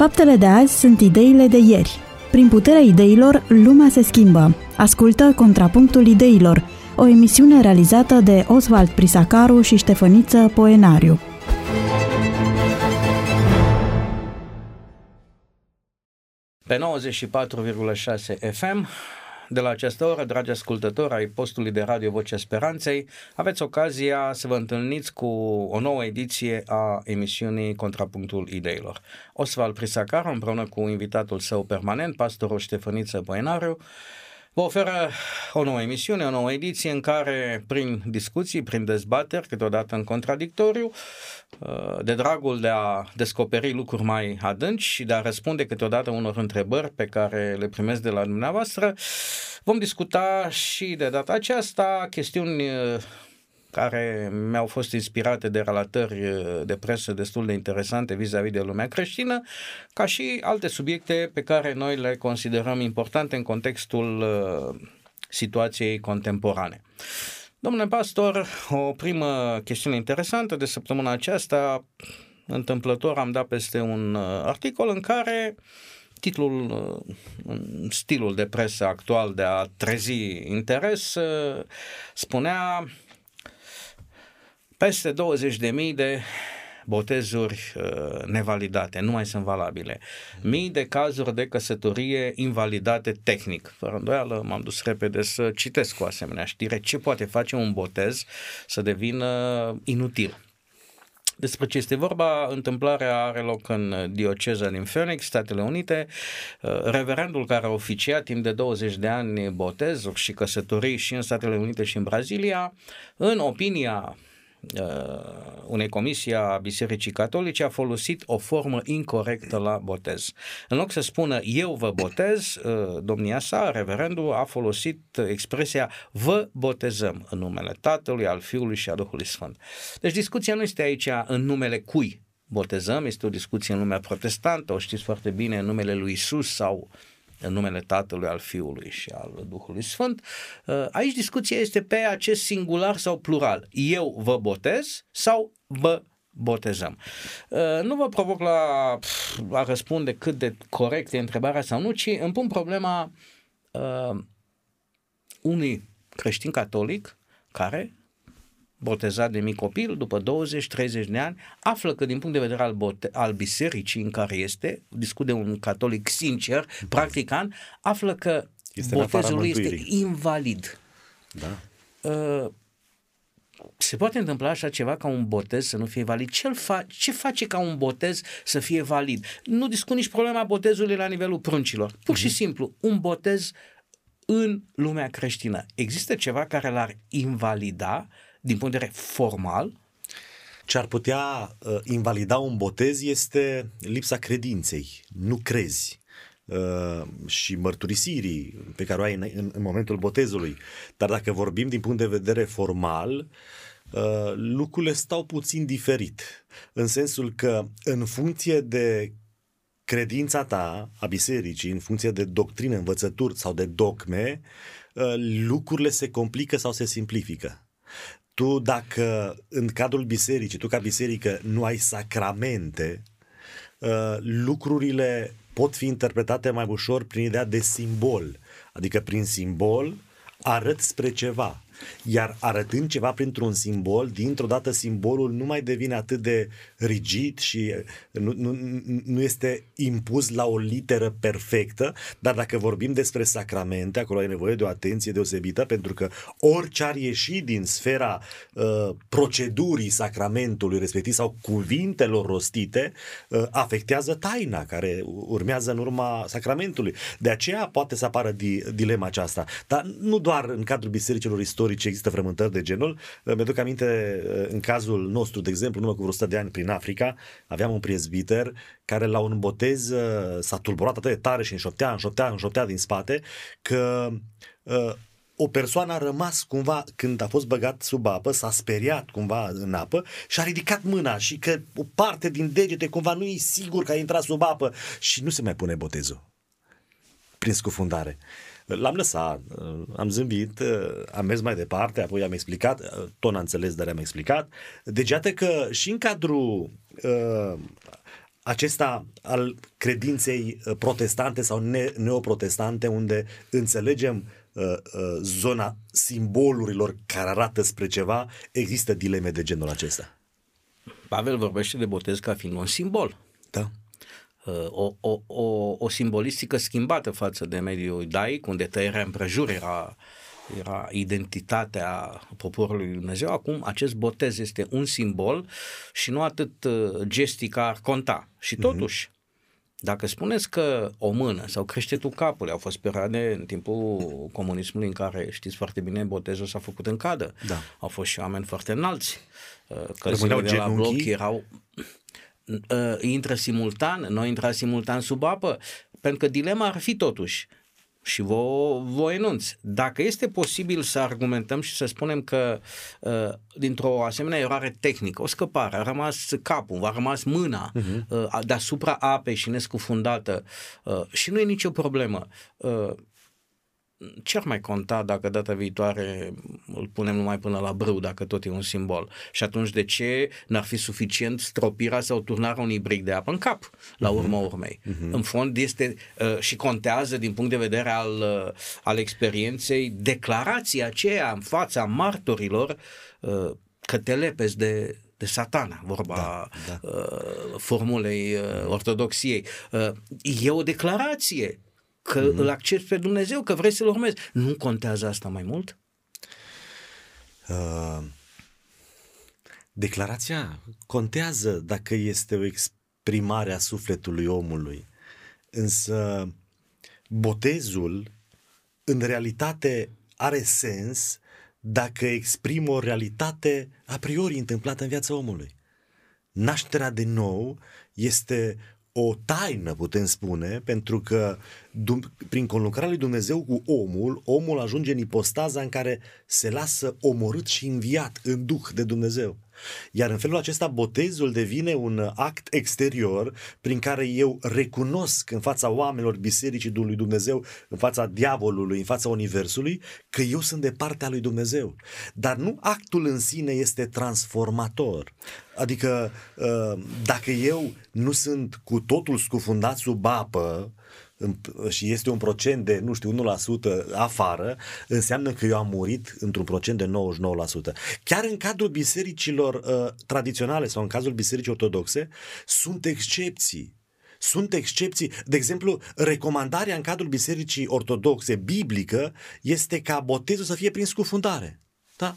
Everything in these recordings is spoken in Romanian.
Faptele de azi sunt ideile de ieri. Prin puterea ideilor, lumea se schimbă. Ascultă Contrapunctul Ideilor, o emisiune realizată de Oswald Prisacaru și Ștefăniță Poenariu. Pe 94,6 FM de la această oră, dragi ascultători ai postului de radio Vocea Speranței, aveți ocazia să vă întâlniți cu o nouă ediție a emisiunii Contrapunctul Ideilor. Osval Prisacar, împreună cu invitatul său permanent, pastorul Ștefăniță Boenariu, vă oferă o nouă emisiune, o nouă ediție în care, prin discuții, prin dezbateri, câteodată în contradictoriu, uh, de dragul de a descoperi lucruri mai adânci și de a răspunde câteodată unor întrebări pe care le primesc de la dumneavoastră, vom discuta și de data aceasta chestiuni uh, care mi-au fost inspirate de relatări uh, de presă destul de interesante vis-a-vis de lumea creștină, ca și alte subiecte pe care noi le considerăm importante în contextul uh, situației contemporane. Domnule pastor, o primă chestiune interesantă de săptămâna aceasta, întâmplător am dat peste un uh, articol în care titlul, în stilul de presă actual de a trezi interes, spunea peste 20.000 de botezuri uh, nevalidate, nu mai sunt valabile. Mii de cazuri de căsătorie invalidate tehnic. Fără îndoială m-am dus repede să citesc o asemenea știre. Ce poate face un botez să devină inutil? Despre ce este vorba, întâmplarea are loc în dioceza din Phoenix, Statele Unite. Uh, reverendul care a oficiat timp de 20 de ani botezuri și căsătorii și în Statele Unite și în Brazilia, în opinia uh, unei comisii a Bisericii Catolice a folosit o formă incorrectă la botez. În loc să spună eu vă botez, uh, domnia sa, reverendul, a folosit expresia vă botezăm în numele Tatălui, al Fiului și al Duhului Sfânt. Deci discuția nu este aici în numele cui botezăm, este o discuție în lumea protestantă, o știți foarte bine, în numele lui Isus sau uh, în numele Tatălui, al Fiului și al Duhului Sfânt. Uh, aici discuția este pe acest singular sau plural. Eu vă botez sau vă botezăm. Uh, nu vă provoc la a răspunde cât de corect e întrebarea sau nu, ci îmi pun problema uh, unui creștin catolic care botezat de mic copil, după 20-30 de ani, află că din punct de vedere al, bote- al bisericii în care este, discut de un catolic sincer, practicant, află că este botezul lui este invalid. Da. Uh, se poate întâmpla așa ceva ca un botez să nu fie valid? Ce, fa- ce face ca un botez să fie valid? Nu discut nici problema botezului la nivelul pruncilor. Pur și uh-huh. simplu, un botez în lumea creștină. Există ceva care l-ar invalida uh, din punct de vedere formal, ce ar putea uh, invalida un botez este lipsa credinței. Nu crezi uh, și mărturisirii pe care o ai în, în, în momentul botezului. Dar dacă vorbim din punct de vedere formal, uh, lucrurile stau puțin diferit. În sensul că în funcție de credința ta a bisericii, în funcție de doctrină, învățături sau de dogme, uh, lucrurile se complică sau se simplifică tu dacă în cadrul bisericii, tu ca biserică nu ai sacramente, uh, lucrurile pot fi interpretate mai ușor prin ideea de simbol. Adică prin simbol arăt spre ceva. Iar arătând ceva printr-un simbol, dintr-o dată simbolul nu mai devine atât de rigid și nu, nu, nu este impus la o literă perfectă, dar dacă vorbim despre sacramente, acolo ai nevoie de o atenție deosebită, pentru că orice ar ieși din sfera uh, procedurii sacramentului respectiv sau cuvintelor rostite, uh, afectează taina care urmează în urma sacramentului. De aceea poate să apară di, dilema aceasta. Dar nu doar în cadrul bisericilor istorice, istorice există frământări de genul. Uh, mi-aduc aminte, uh, în cazul nostru, de exemplu, numai cu vreo 100 de ani prin Africa, aveam un prezbiter care la un botez uh, s-a tulburat atât de tare și înșoptea, înșoptea, înșoptea din spate, că o persoană a rămas cumva, când a fost băgat sub apă, s-a speriat cumva în apă și a ridicat mâna și că o parte din degete cumva nu e sigur că a intrat sub apă și nu se mai pune botezul prin scufundare. L-am lăsat, am zâmbit, am mers mai departe, apoi am explicat, tot n-a înțeles, dar am explicat. Deci iată că și în cadrul uh, acesta al credinței uh, protestante sau ne- neoprotestante, unde înțelegem uh, uh, zona simbolurilor care arată spre ceva, există dileme de genul acesta. Pavel vorbește de botez ca fiind un simbol. Da? Uh, o, o, o, o simbolistică schimbată față de mediul iudaic, unde tăierea împrejur era, era identitatea poporului lui Dumnezeu. Acum acest botez este un simbol și nu atât uh, gestica ar conta. Și totuși, mm-hmm. Dacă spuneți că o mână sau creștetul capului au fost perioade în timpul comunismului în care știți foarte bine botezul s-a făcut în cadă. Da. Au fost și oameni foarte înalți. Uh, Rămâneau Călzile de la genunchii? bloc erau uh, intră simultan, noi intra simultan sub apă, pentru că dilema ar fi totuși și vă, vă enunț. Dacă este posibil să argumentăm și să spunem că uh, dintr-o asemenea eroare tehnică, o scăpare, a rămas capul, a rămas mâna uh-huh. uh, deasupra apei și nescufundată uh, și nu e nicio problemă. Uh, ce ar mai conta dacă data viitoare îl punem numai până la brâu, dacă tot e un simbol? Și atunci de ce n-ar fi suficient stropirea sau turnarea unui bric de apă în cap, la urma urmei? Uh-huh. În fond este uh, și contează din punct de vedere al, uh, al experienței declarația aceea în fața martorilor uh, că te lepezi de, de satana, vorba Da, da. uh, formulei uh, ortodoxiei. Uh, e o declarație că mm-hmm. îl accepti pe Dumnezeu, că vrei să-L urmezi. Nu contează asta mai mult? Uh, declarația contează dacă este o exprimare a sufletului omului, însă botezul în realitate are sens dacă exprimă o realitate a priori întâmplată în viața omului. Nașterea de nou este o taină, putem spune, pentru că dum- prin conlucrarea lui Dumnezeu cu omul, omul ajunge în ipostaza în care se lasă omorât și înviat în duh de Dumnezeu. Iar în felul acesta botezul devine un act exterior prin care eu recunosc în fața oamenilor bisericii lui Dumnezeu, în fața diavolului, în fața universului, că eu sunt de partea lui Dumnezeu. Dar nu actul în sine este transformator. Adică uh, dacă eu nu sunt cu totul scufundat sub apă, în- și este un procent de, nu știu, 1% afară, înseamnă că eu am murit într-un procent de 99%. Chiar în cadrul bisericilor uh, tradiționale sau în cazul bisericii ortodoxe, sunt excepții. Sunt excepții. De exemplu, recomandarea în cadrul bisericii ortodoxe biblică este ca botezul să fie prin scufundare. Da?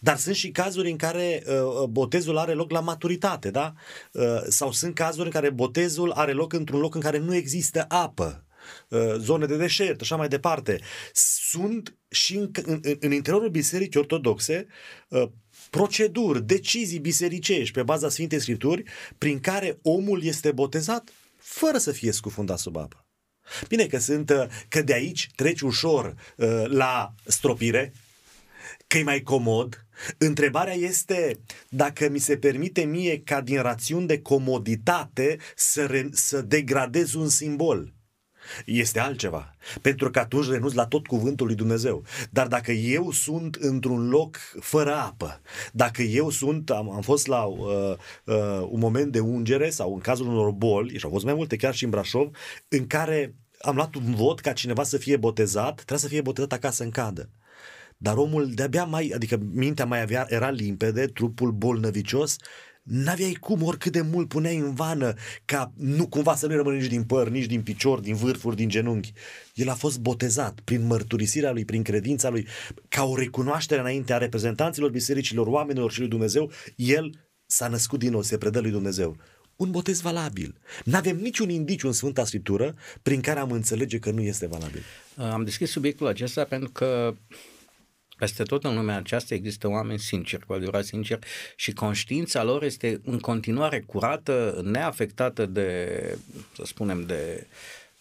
Dar sunt și cazuri în care uh, botezul are loc la maturitate, da? Uh, sau sunt cazuri în care botezul are loc într-un loc în care nu există apă, uh, zone de deșert, așa mai departe. Sunt și în, în, în interiorul bisericii ortodoxe uh, proceduri, decizii bisericești pe baza Sfintei Scripturi prin care omul este botezat fără să fie scufundat sub apă. Bine că sunt, uh, că de aici treci ușor uh, la stropire, că e mai comod. Întrebarea este dacă mi se permite mie ca din rațiuni de comoditate să, re, să degradez un simbol. Este altceva. Pentru că atunci renunț la tot cuvântul lui Dumnezeu. Dar dacă eu sunt într-un loc fără apă, dacă eu sunt, am, am fost la uh, uh, un moment de ungere sau în cazul unor boli, și au fost mai multe chiar și în Brașov, în care am luat un vot ca cineva să fie botezat, trebuie să fie botezat acasă în cadă. Dar omul de-abia mai, adică mintea mai avea, era limpede, trupul bolnăvicios, n-aveai cum, oricât de mult puneai în vană, ca nu cumva să nu rămână nici din păr, nici din picior, din vârfuri, din genunchi. El a fost botezat prin mărturisirea lui, prin credința lui, ca o recunoaștere înainte a reprezentanților bisericilor, oamenilor și lui Dumnezeu, el s-a născut din nou, se predă lui Dumnezeu. Un botez valabil. N-avem niciun indiciu în Sfânta Scriptură prin care am înțelege că nu este valabil. Am deschis subiectul acesta pentru că peste tot în lumea aceasta există oameni sinceri, cu adevărat sinceri și conștiința lor este în continuare curată, neafectată de, să spunem, de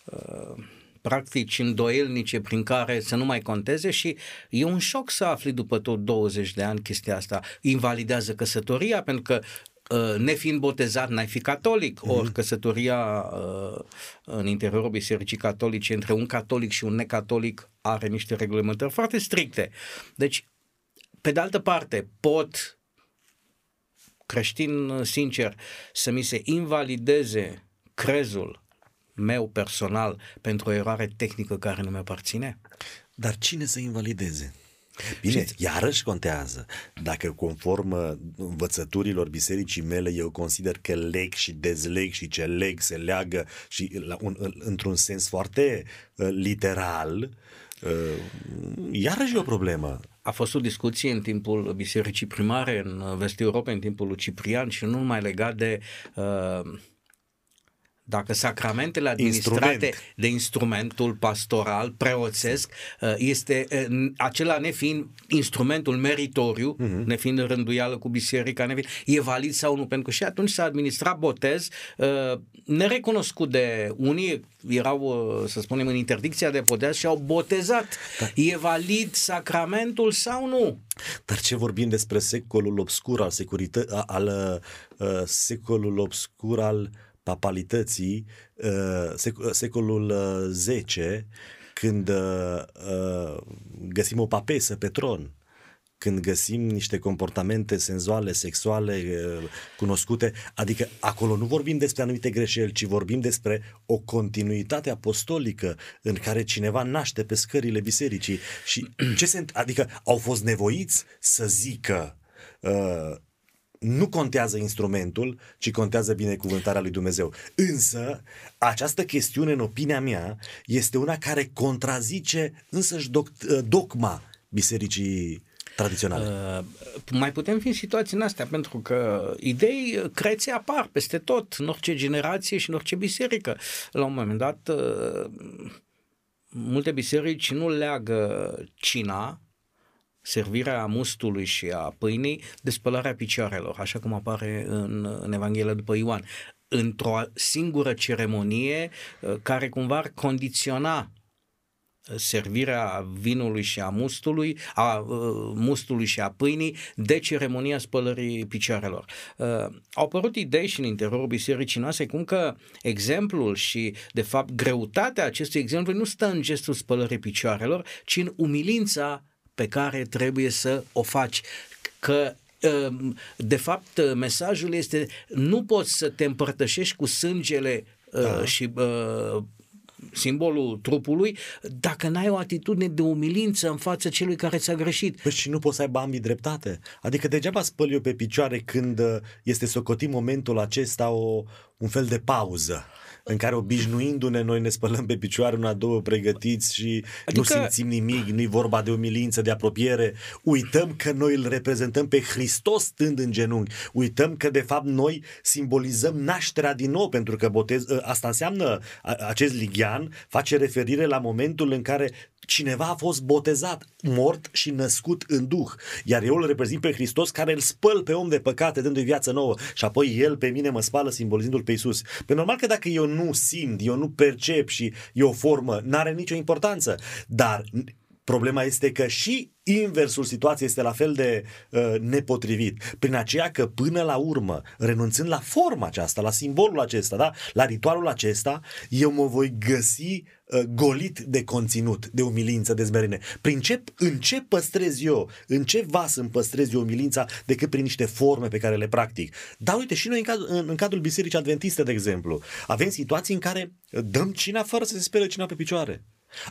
uh, practici îndoielnice prin care să nu mai conteze și e un șoc să afli după tot 20 de ani chestia asta. Invalidează căsătoria pentru că uh, nefiind botezat, n-ai fi catolic, mm-hmm. ori căsătoria uh, în interiorul bisericii catolice între un catolic și un necatolic are niște reglementări foarte stricte. Deci, pe de altă parte, pot creștin sincer, să mi se invalideze crezul meu personal pentru o eroare tehnică care nu mi-aparține? Dar cine să invalideze? Bine, iarăși contează. Dacă conform uh, învățăturilor bisericii mele, eu consider că leg și dezleg și ce leg se leagă și la un, într-un sens foarte uh, literal, uh, iarăși e o problemă. A fost o discuție în timpul bisericii primare în vestul Europei, în timpul lui Ciprian și nu numai legat de uh, dacă sacramentele administrate Instrument. de instrumentul pastoral, preoțesc, uh, este uh, acela nefiind instrumentul meritoriu, uh-huh. nefiind rânduială cu biserica, nefiind, e valid sau nu, pentru că și atunci s-a administrat botez uh, nerecunoscut de unii, erau, să spunem, în interdicția de botez și au botezat. Da. E valid sacramentul sau nu? Dar ce vorbim despre secolul obscur al securității, al uh, secolul obscur al papalității uh, sec- secolul X, uh, când uh, găsim o papesă pe tron, când găsim niște comportamente senzuale, sexuale cunoscute, adică acolo nu vorbim despre anumite greșeli, ci vorbim despre o continuitate apostolică în care cineva naște pe scările bisericii. Și ce se, adică au fost nevoiți să zică uh, nu contează instrumentul, ci contează binecuvântarea lui Dumnezeu. Însă, această chestiune, în opinia mea, este una care contrazice însăși doc- dogma bisericii tradiționale. Uh, mai putem fi în situații în astea, pentru că idei crețe apar peste tot, în orice generație și în orice biserică. La un moment dat, uh, multe biserici nu leagă cina servirea mustului și a pâinii de spălarea picioarelor, așa cum apare în, în Evanghelia după Ioan, într-o singură ceremonie uh, care cumva ar condiționa uh, servirea vinului și a mustului, a uh, mustului și a pâinii de ceremonia spălării picioarelor. Uh, au apărut idei și în interiorul bisericii noastre cum că exemplul și de fapt greutatea acestui exemplu nu stă în gestul spălării picioarelor, ci în umilința pe care trebuie să o faci. Că um, de fapt mesajul este nu poți să te împărtășești cu sângele uh, da. și uh, simbolul trupului, dacă n-ai o atitudine de umilință în fața celui care ți-a greșit. Păi și nu poți să aibă ambii dreptate. Adică degeaba spăl eu pe picioare când uh, este socotit momentul acesta o, un fel de pauză în care obișnuindu-ne noi ne spălăm pe picioare una, două pregătiți și adică... nu simțim nimic, nu-i vorba de umilință, de apropiere. Uităm că noi îl reprezentăm pe Hristos stând în genunchi. Uităm că de fapt noi simbolizăm nașterea din nou, pentru că botez, ă, asta înseamnă acest ligian, face referire la momentul în care cineva a fost botezat, mort și născut în Duh. Iar eu îl reprezint pe Hristos care îl spăl pe om de păcate dându-i viață nouă și apoi el pe mine mă spală simbolizându-l pe Isus. Pe normal că dacă eu nu simt, eu nu percep și e o formă, n-are nicio importanță. Dar Problema este că și inversul situației este la fel de uh, nepotrivit. Prin aceea că până la urmă, renunțând la forma aceasta, la simbolul acesta, da? la ritualul acesta, eu mă voi găsi uh, golit de conținut, de umilință, de zmerine. Prin ce, în ce păstrez eu, în ce vas îmi păstrez eu umilința decât prin niște forme pe care le practic. Dar uite, și noi în, caz, în, în cadrul Bisericii Adventiste, de exemplu, avem situații în care dăm cina fără să se spere cina pe picioare.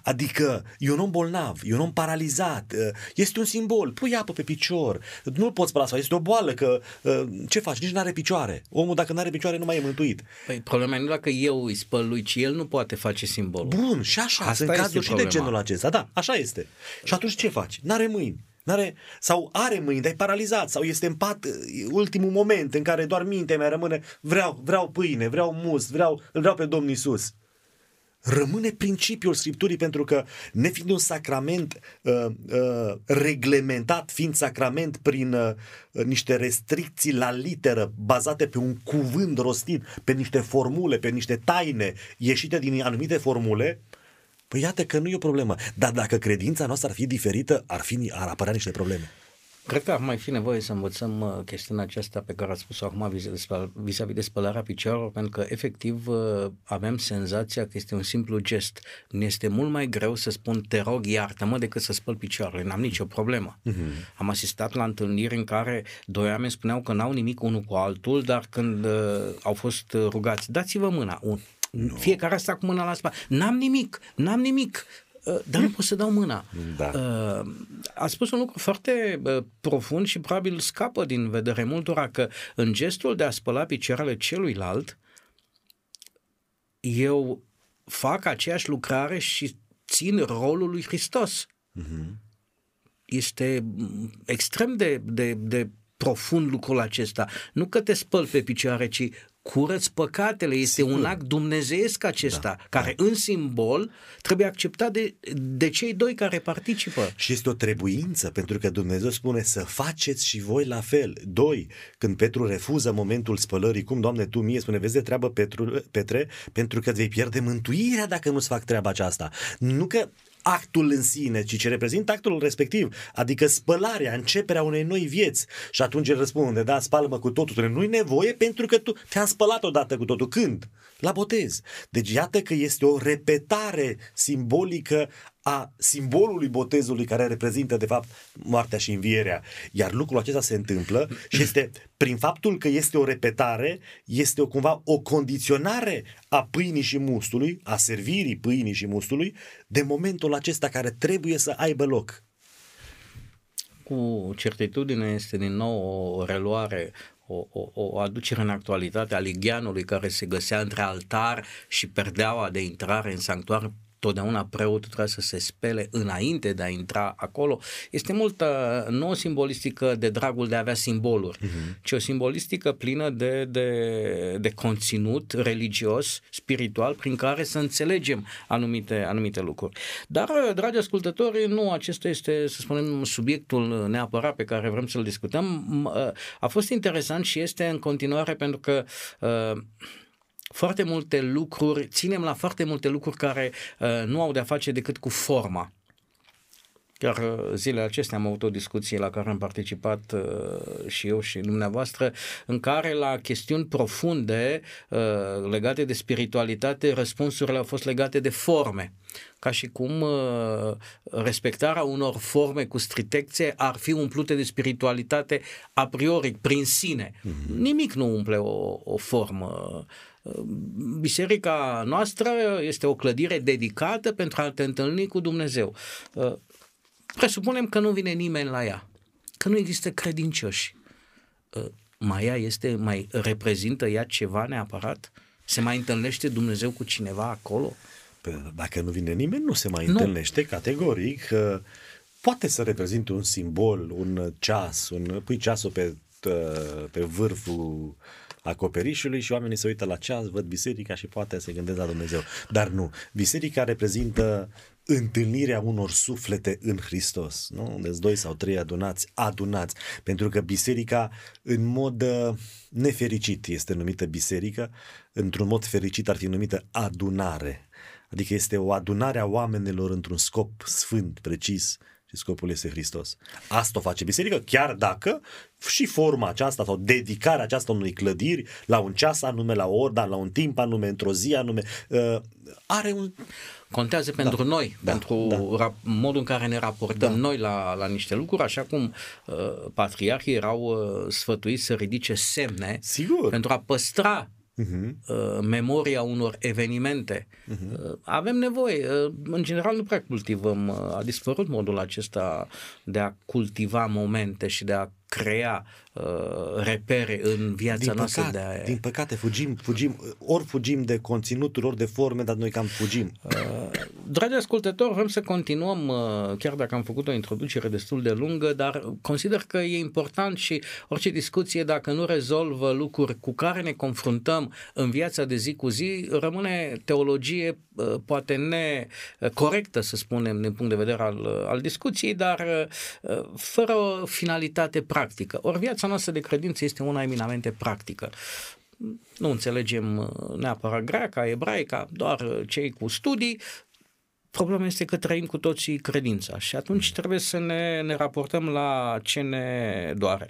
Adică e un om bolnav, e un om paralizat, ă, este un simbol, pui apă pe picior, nu-l poți spăla sau este o boală, că ă, ce faci, nici nu are picioare. Omul dacă nu are picioare nu mai e mântuit. Păi problema nu dacă eu îi spăl lui, ci el nu poate face simbolul. Bun, și așa, Asta sunt cazuri și de genul acesta, da, așa este. Și atunci ce faci? N-are mâini. N-are, sau are mâini, dar e paralizat, sau este în pat ultimul moment în care doar mintea mea rămâne, vreau, vreau pâine, vreau mus, vreau, îl vreau pe Domnul Isus rămâne principiul Scripturii pentru că, nefiind un sacrament uh, uh, reglementat, fiind sacrament prin uh, niște restricții la literă, bazate pe un cuvânt rostit, pe niște formule, pe niște taine ieșite din anumite formule, păi iată că nu e o problemă. Dar dacă credința noastră ar fi diferită, ar, fi, ar apărea niște probleme. Cred că ar mai fi nevoie să învățăm uh, chestiunea aceasta pe care a spus-o acum vis-a-vis de spălarea picioarelor, pentru că efectiv uh, avem senzația că este un simplu gest. Mi este mult mai greu să spun te rog iartă-mă decât să spăl picioarele, n-am nicio problemă. Uh-huh. Am asistat la întâlniri în care doi oameni spuneau că n-au nimic unul cu altul, dar când uh, au fost rugați, dați-vă mâna, un, No. Fiecare asta cu mâna la spate. N-am nimic, n-am nimic. Uh, dar nu pot să dau mâna. Da. Uh, a spus un lucru foarte uh, profund și probabil scapă din vedere multora că în gestul de a spăla picioarele celuilalt, eu fac aceeași lucrare și țin rolul lui Hristos. Uh-huh. Este extrem de, de, de profund lucrul acesta. Nu că te spăl pe picioare, ci curăț păcatele. Este Sigur. un act dumnezeiesc acesta, da, care da. în simbol trebuie acceptat de, de cei doi care participă. Și este o trebuință, pentru că Dumnezeu spune să faceți și voi la fel. Doi, când Petru refuză momentul spălării, cum, Doamne, Tu mie spune, vezi de treabă, Petru, Petre, pentru că vei pierde mântuirea dacă nu-ți fac treaba aceasta. Nu că actul în sine, ci ce reprezintă actul respectiv, adică spălarea, începerea unei noi vieți. Și atunci el răspunde, da, spală-mă cu totul, nu-i nevoie pentru că tu te-am spălat odată cu totul. Când? La botez. Deci iată că este o repetare simbolică a simbolului botezului care reprezintă de fapt moartea și învierea. Iar lucrul acesta se întâmplă și este prin faptul că este o repetare, este o, cumva o condiționare a pâinii și mustului, a servirii pâinii și mustului, de momentul acesta care trebuie să aibă loc. Cu certitudine este din nou o reluare o, o, o aducere în actualitate a ligheanului care se găsea între altar și perdeaua de intrare în sanctuar totdeauna preotul trebuie să se spele înainte de a intra acolo. Este multă, nu o simbolistică de dragul de a avea simboluri, uh-huh. ci o simbolistică plină de, de, de conținut religios, spiritual, prin care să înțelegem anumite, anumite lucruri. Dar, dragi ascultători, nu acesta este, să spunem, subiectul neapărat pe care vrem să-l discutăm. A fost interesant și este în continuare pentru că uh, foarte multe lucruri, ținem la foarte multe lucruri care uh, nu au de-a face decât cu forma. Chiar uh, zilele acestea am avut o discuție la care am participat uh, și eu și dumneavoastră, în care la chestiuni profunde uh, legate de spiritualitate, răspunsurile au fost legate de forme. Ca și cum uh, respectarea unor forme cu strictețe ar fi umplute de spiritualitate a priori, prin sine. Mm-hmm. Nimic nu umple o, o formă Biserica noastră este o clădire dedicată pentru a te întâlni cu Dumnezeu. Presupunem că nu vine nimeni la ea, că nu există credincioși. Mai ea este, mai reprezintă ea ceva neapărat? Se mai întâlnește Dumnezeu cu cineva acolo? Păi, dacă nu vine nimeni, nu se mai nu. întâlnește categoric. Poate să reprezinte un simbol, un ceas, un, pui ceasul pe, pe vârful acoperișului și oamenii se uită la ceas, văd biserica și poate se gândesc la Dumnezeu. Dar nu, biserica reprezintă întâlnirea unor suflete în Hristos, nu? Unde doi sau trei adunați, adunați, pentru că biserica în mod uh, nefericit este numită biserică, într-un mod fericit ar fi numită adunare. Adică este o adunare a oamenilor într-un scop sfânt, precis, și scopul este Hristos. Asta o face biserică, chiar dacă și forma aceasta sau dedicarea aceasta unui clădiri la un ceas anume, la o oră, dar la un timp anume, într-o zi anume, uh, are un... Contează da. pentru noi, da. pentru da. Rap- modul în care ne raportăm da. noi la, la niște lucruri, așa cum uh, patriarhii erau uh, sfătuiți să ridice semne Sigur. pentru a păstra uh-huh. memoria unor evenimente. Uh-huh. Avem nevoie, uh, în general nu prea cultivăm, uh, a dispărut modul acesta de a cultiva momente și de a crea uh, repere în viața din noastră. Păcate, de a... Din păcate, fugim, fugim, ori fugim de conținuturi, ori de forme, dar noi cam fugim. Uh, dragi ascultători, vrem să continuăm, uh, chiar dacă am făcut o introducere destul de lungă, dar consider că e important și orice discuție, dacă nu rezolvă lucruri cu care ne confruntăm în viața de zi cu zi, rămâne teologie uh, poate necorectă, să spunem, din punct de vedere al, al discuției, dar uh, fără o finalitate practică practică. Ori viața noastră de credință este una eminamente practică. Nu înțelegem uh, neapărat greaca, ebraica, doar uh, cei cu studii, Problema este că trăim cu toții credința și atunci trebuie să ne, ne raportăm la ce ne doare.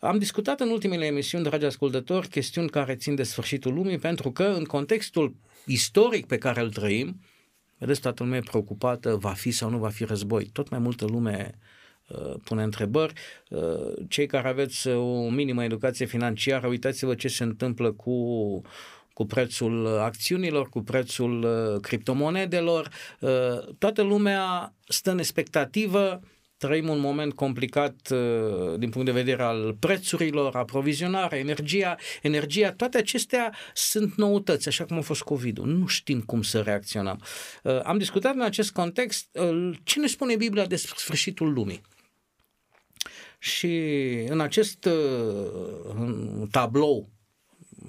Am discutat în ultimele emisiuni, dragi ascultători, chestiuni care țin de sfârșitul lumii, pentru că în contextul istoric pe care îl trăim, vedeți, toată lumea e preocupată, va fi sau nu va fi război. Tot mai multă lume uh, pune întrebări. Uh, cei care aveți o minimă educație financiară, uitați-vă ce se întâmplă cu cu prețul acțiunilor, cu prețul uh, criptomonedelor. Toată lumea stă în expectativă trăim un moment complicat uh, din punct de vedere al prețurilor, aprovizionarea, energia, energia, toate acestea sunt noutăți, așa cum a fost COVID-ul. Nu știm cum să reacționăm. Uh, am discutat în acest context uh, ce ne spune Biblia despre sfârșitul lumii. Și în acest tablou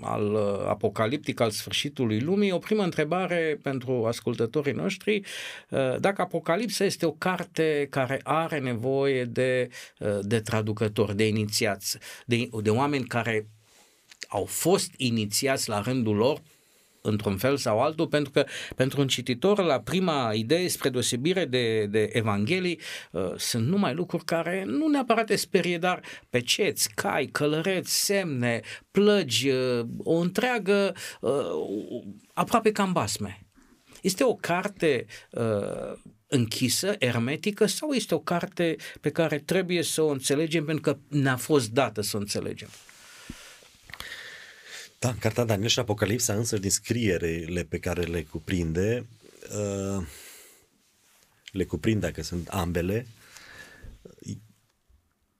al uh, apocaliptic al sfârșitului lumii, o primă întrebare pentru ascultătorii noștri, uh, dacă Apocalipsa este o carte care are nevoie de, uh, de traducători, de inițiați, de, de oameni care au fost inițiați la rândul lor într-un fel sau altul, pentru că pentru un cititor, la prima idee, spre deosebire de, de Evanghelii, uh, sunt numai lucruri care nu neapărat te sperie, dar peceți, cai, călăreți, semne, plăgi, uh, o întreagă, uh, aproape cam basme. Este o carte uh, închisă, ermetică, sau este o carte pe care trebuie să o înțelegem pentru că ne-a fost dată să o înțelegem? Da, cartea Daniel și Apocalipsa însă din scrierele pe care le cuprinde, uh, le cuprinde dacă sunt ambele,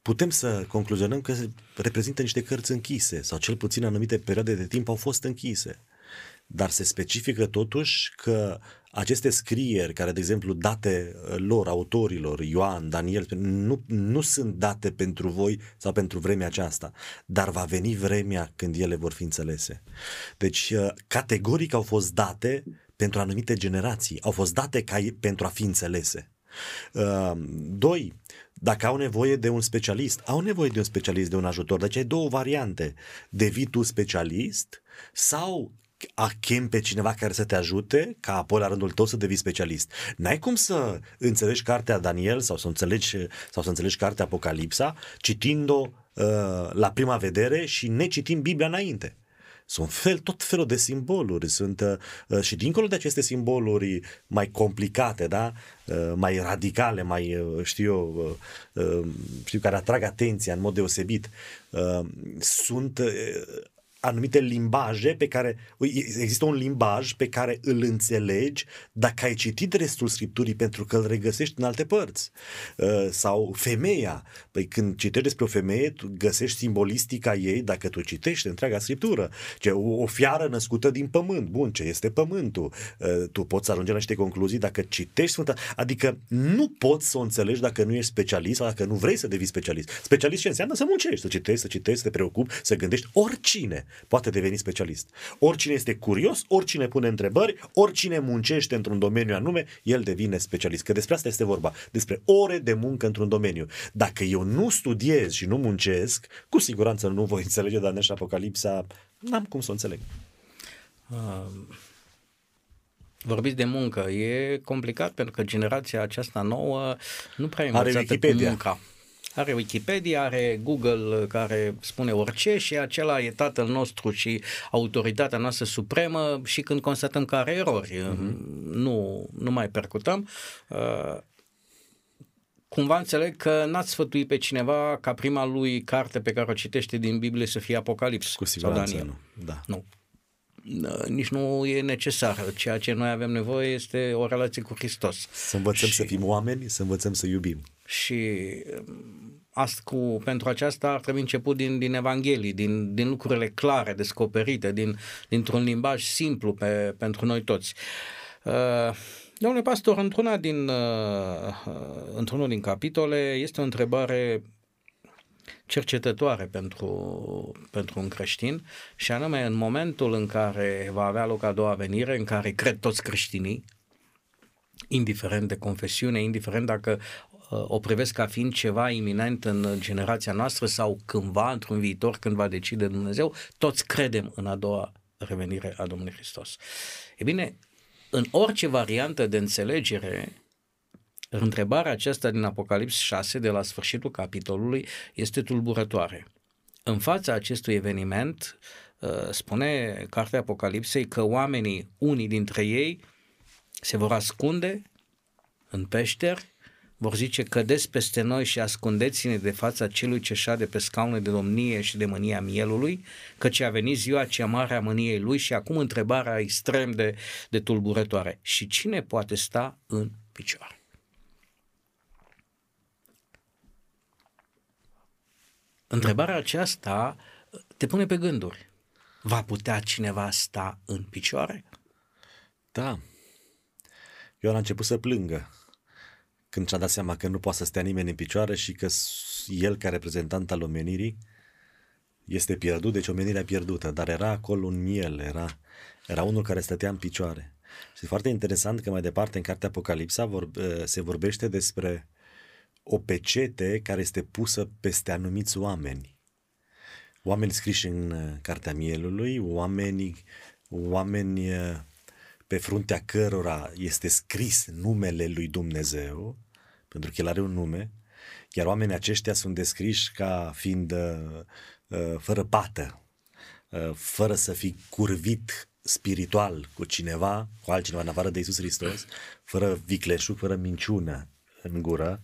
putem să concluzionăm că reprezintă niște cărți închise sau cel puțin anumite perioade de timp au fost închise. Dar se specifică totuși că aceste scrieri, care, de exemplu, date uh, lor, autorilor, Ioan, Daniel, nu, nu sunt date pentru voi sau pentru vremea aceasta, dar va veni vremea când ele vor fi înțelese. Deci, uh, categoric au fost date pentru anumite generații, au fost date ca pentru a fi înțelese. Uh, doi, dacă au nevoie de un specialist, au nevoie de un specialist, de un ajutor. Deci ai două variante. Devii tu specialist sau a chem pe cineva care să te ajute ca apoi la rândul tău să devii specialist. N-ai cum să înțelegi cartea Daniel sau să înțelegi, sau să înțelegi cartea Apocalipsa citind-o uh, la prima vedere și necitind Biblia înainte. Sunt fel, tot felul de simboluri, sunt uh, și dincolo de aceste simboluri mai complicate, da? uh, mai radicale, mai, uh, știu eu, uh, uh, știu, care atrag atenția în mod deosebit, uh, sunt uh, anumite limbaje pe care, există un limbaj pe care îl înțelegi dacă ai citit restul Scripturii pentru că îl regăsești în alte părți. Uh, sau femeia, păi când citești despre o femeie, tu găsești simbolistica ei dacă tu citești întreaga Scriptură. Ce, o, o fiară născută din pământ, bun, ce este pământul? Uh, tu poți ajunge la niște concluzii dacă citești Sfânta, adică nu poți să o înțelegi dacă nu ești specialist sau dacă nu vrei să devii specialist. Specialist ce înseamnă? Să muncești, să citești, să citești, să te preocupi, să gândești oricine poate deveni specialist. Oricine este curios, oricine pune întrebări, oricine muncește într-un domeniu anume, el devine specialist. Că despre asta este vorba, despre ore de muncă într-un domeniu. Dacă eu nu studiez și nu muncesc, cu siguranță nu voi înțelege Daniel și Apocalipsa, n-am cum să o înțeleg. Uh, vorbiți de muncă. E complicat pentru că generația aceasta nouă nu prea e învățată cu munca. Are Wikipedia, are Google care spune orice și acela e tatăl nostru și autoritatea noastră supremă și când constatăm că are erori, uh-huh. nu, nu mai percutăm. Uh, cumva înțeleg că n-ați sfătuit pe cineva ca prima lui carte pe care o citește din Biblie să fie Apocalips Cu siguranță sau Daniel. nu. Da. Nu nici nu e necesar. Ceea ce noi avem nevoie este o relație cu Hristos. Să învățăm și, să fim oameni, să învățăm să iubim. Și asta cu, pentru aceasta ar trebui început din, din Evanghelii, din, din lucrurile clare, descoperite, din, dintr-un limbaj simplu pe, pentru noi toți. Uh, domnule pastor, într-una din, uh, într-unul din capitole este o întrebare cercetătoare pentru, pentru un creștin și anume în momentul în care va avea loc a doua venire, în care cred toți creștinii, indiferent de confesiune, indiferent dacă uh, o privesc ca fiind ceva iminent în generația noastră sau cândva, într-un viitor, când va decide Dumnezeu, toți credem în a doua revenire a Domnului Hristos. E bine, în orice variantă de înțelegere, întrebarea aceasta din Apocalips 6, de la sfârșitul capitolului, este tulburătoare. În fața acestui eveniment, uh, spune cartea Apocalipsei că oamenii, unii dintre ei, se vor ascunde în peșteri, vor zice cădeți peste noi și ascundeți-ne de fața celui ce șade pe scaune de domnie și de mânia mielului, căci a venit ziua cea mare a mâniei lui și acum întrebarea extrem de, de tulburătoare. Și cine poate sta în picioare? Întrebarea aceasta te pune pe gânduri. Va putea cineva sta în picioare? Da. Eu am început să plângă când și-a dat seama că nu poate să stea nimeni în picioare și că el, ca reprezentant al omenirii, este pierdut, deci omenirea pierdută, dar era acolo un miel, era, era unul care stătea în picioare. Și e foarte interesant că mai departe în cartea Apocalipsa vor, se vorbește despre o pecete care este pusă peste anumiți oameni. Oameni scriși în uh, Cartea Mielului, oameni, oameni uh, pe fruntea cărora este scris numele lui Dumnezeu, pentru că el are un nume, iar oamenii aceștia sunt descriși ca fiind uh, uh, fără pată, uh, fără să fi curvit spiritual cu cineva, cu altcineva în afară de Isus Hristos, fără vicleșug, fără minciună în gură,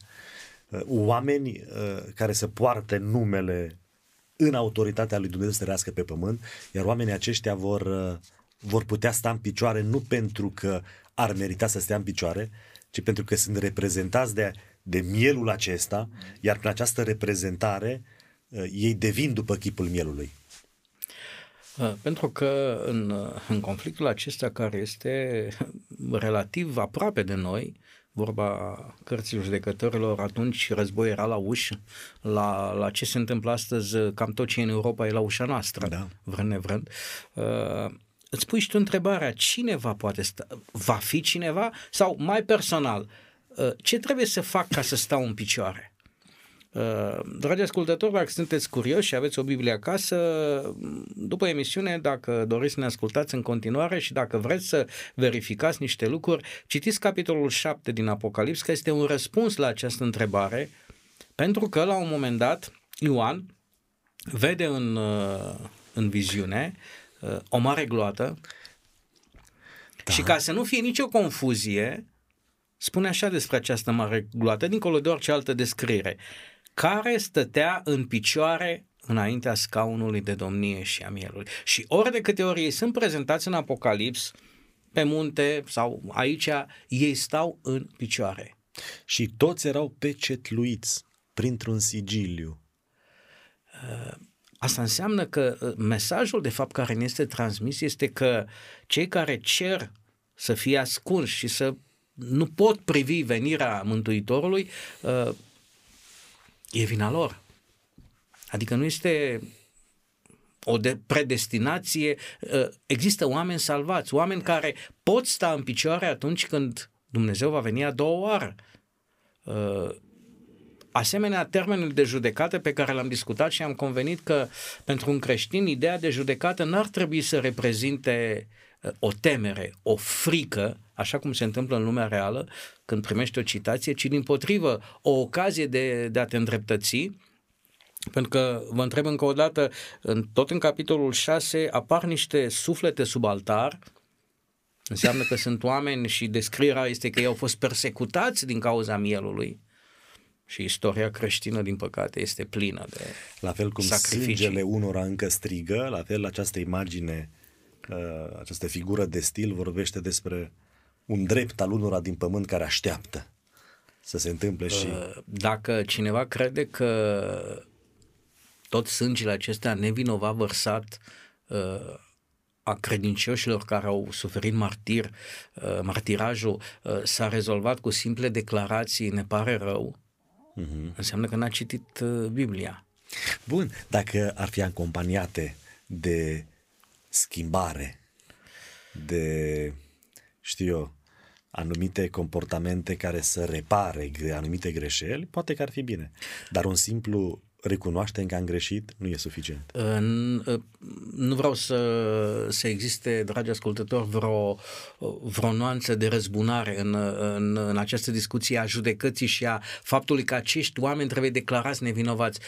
Uh, oameni uh, care să poarte numele în autoritatea lui Dumnezeu să trăiască pe pământ, iar oamenii aceștia vor, uh, vor putea sta în picioare nu pentru că ar merita să stea în picioare, ci pentru că sunt reprezentați de, de mielul acesta, iar prin această reprezentare ei devin după chipul mielului. Pentru că în, în conflictul acesta care este relativ aproape de noi, vorba cărților judecătorilor, atunci război era la ușă, la, la ce se întâmplă astăzi, cam tot ce e în Europa e la ușa noastră, da. vrând nevrând. Uh, îți pui și tu întrebarea, cine va poate sta, va fi cineva? Sau mai personal, uh, ce trebuie să fac ca să stau în picioare? Uh, dragi ascultători, dacă sunteți curioși și aveți o Biblie acasă, după emisiune, dacă doriți să ne ascultați în continuare și dacă vreți să verificați niște lucruri, citiți capitolul 7 din Apocalips, că este un răspuns la această întrebare, pentru că la un moment dat Ioan vede în, uh, în viziune uh, o mare gloată da. și ca să nu fie nicio confuzie, spune așa despre această mare gloată, dincolo de orice altă descriere care stătea în picioare înaintea scaunului de domnie și a mielului. Și ori de câte ori ei sunt prezentați în Apocalips, pe munte sau aici, ei stau în picioare. Și toți erau pecetluiți printr-un sigiliu. Uh, asta înseamnă că uh, mesajul de fapt care ne este transmis este că cei care cer să fie ascunși și să nu pot privi venirea Mântuitorului, uh, e vina lor. Adică nu este o de predestinație, ă, există oameni salvați, oameni care pot sta în picioare atunci când Dumnezeu va veni a doua oară. Ă, asemenea, termenul de judecată pe care l-am discutat și am convenit că pentru un creștin ideea de judecată n-ar trebui să reprezinte ă, o temere, o frică, așa cum se întâmplă în lumea reală, când primești o citație, ci din potrivă o ocazie de, de a te îndreptăți, pentru că, vă întreb încă o dată, în, tot în capitolul 6 apar niște suflete sub altar, înseamnă că sunt oameni și descrierea este că ei au fost persecutați din cauza mielului. Și istoria creștină, din păcate, este plină de La fel cum sacrificii. sângele unora încă strigă, la fel această imagine, uh, această figură de stil vorbește despre un drept al unora din pământ care așteaptă să se întâmple și... Uh, dacă cineva crede că tot sângele acesta nevinovat vărsat uh, a credincioșilor care au suferit martir, uh, martirajul s-a rezolvat cu simple declarații, ne pare rău, uh-huh. înseamnă că n-a citit Biblia. Bun, dacă ar fi acompaniate de schimbare, de, știu eu, anumite comportamente care să repare anumite greșeli, poate că ar fi bine. Dar un simplu recunoaștem că am greșit nu e suficient. Nu vreau să, să existe, dragi ascultători, vreo, vreo nuanță de răzbunare în, în, în această discuție a judecății și a faptului că acești oameni trebuie declarați nevinovați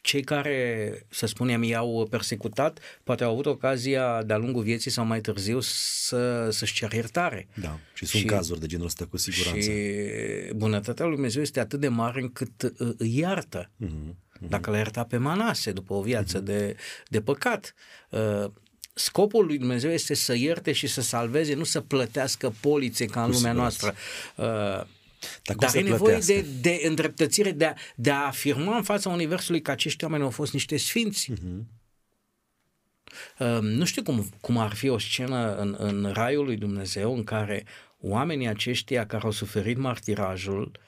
cei care, să spunem, i-au persecutat, poate au avut ocazia de-a lungul vieții sau mai târziu să, să-și cer iertare. Da, și sunt și, cazuri de genul ăsta cu siguranță. Și bunătatea lui Dumnezeu este atât de mare încât uh, îi iartă. Uh-huh, uh-huh. Dacă l-a iertat pe Manase după o viață uh-huh. de, de păcat. Uh, scopul lui Dumnezeu este să ierte și să salveze, nu să plătească polițe ca în lumea noastră. Uh, dar, Dar e nevoie de, de îndreptățire, de a, de a afirma în fața Universului că acești oameni au fost niște sfinți. Uh-huh. Uh, nu știu cum, cum ar fi o scenă în, în Raiul lui Dumnezeu în care oamenii aceștia care au suferit martirajul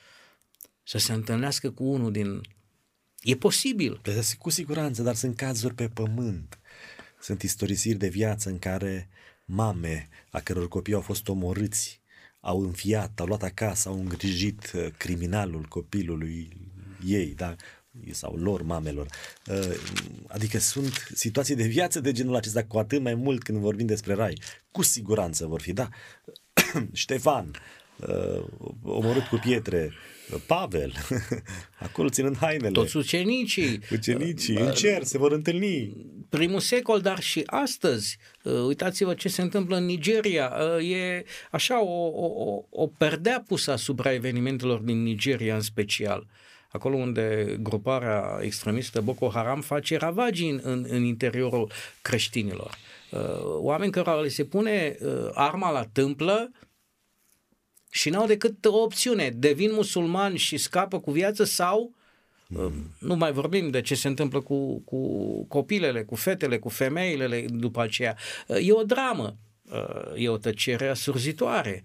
să se întâlnească cu unul din... E posibil. Cu siguranță, dar sunt cazuri pe pământ. Sunt istorisiri de viață în care mame a căror copii au fost omorâți au înfiat, au luat acasă, au îngrijit uh, criminalul copilului ei, da? sau lor, mamelor. Uh, adică sunt situații de viață de genul acesta, cu atât mai mult când vorbim despre rai. Cu siguranță vor fi, da. Ștefan, uh, omorât cu pietre, Pavel, acolo ținând hainele. Toți ucenicii. Ucenicii, în cer, se vor întâlni. Primul secol, dar și astăzi. Uh, uitați-vă ce se întâmplă în Nigeria. Uh, e așa o, o, o perdea pusă asupra evenimentelor din Nigeria în special acolo unde gruparea extremistă Boko Haram face ravagii în, în, în interiorul creștinilor. Uh, oameni care le se pune arma la tâmplă și n-au decât o opțiune, devin musulmani și scapă cu viață sau mm. nu mai vorbim de ce se întâmplă cu, cu copilele, cu fetele, cu femeile după aceea. E o dramă, e o tăcere asurzitoare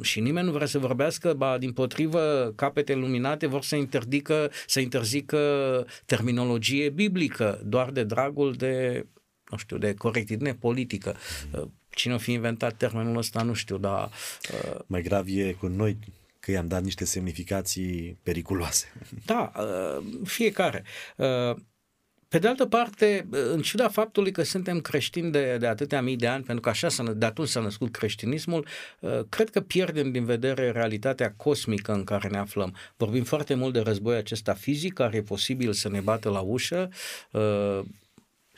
și nimeni nu vrea să vorbească, ba din potrivă capete luminate vor să interdică, să interzică terminologie biblică, doar de dragul de nu știu, de corectitudine politică. Mm. Cine a fi inventat termenul ăsta, nu știu, dar... Uh... Mai grav e cu noi că i-am dat niște semnificații periculoase. Da, uh, fiecare. Uh, pe de altă parte, în ciuda faptului că suntem creștini de, de atâtea mii de ani, pentru că așa s-a, de atunci s-a născut creștinismul, uh, cred că pierdem din vedere realitatea cosmică în care ne aflăm. Vorbim foarte mult de război acesta fizic, care e posibil să ne bată la ușă, uh,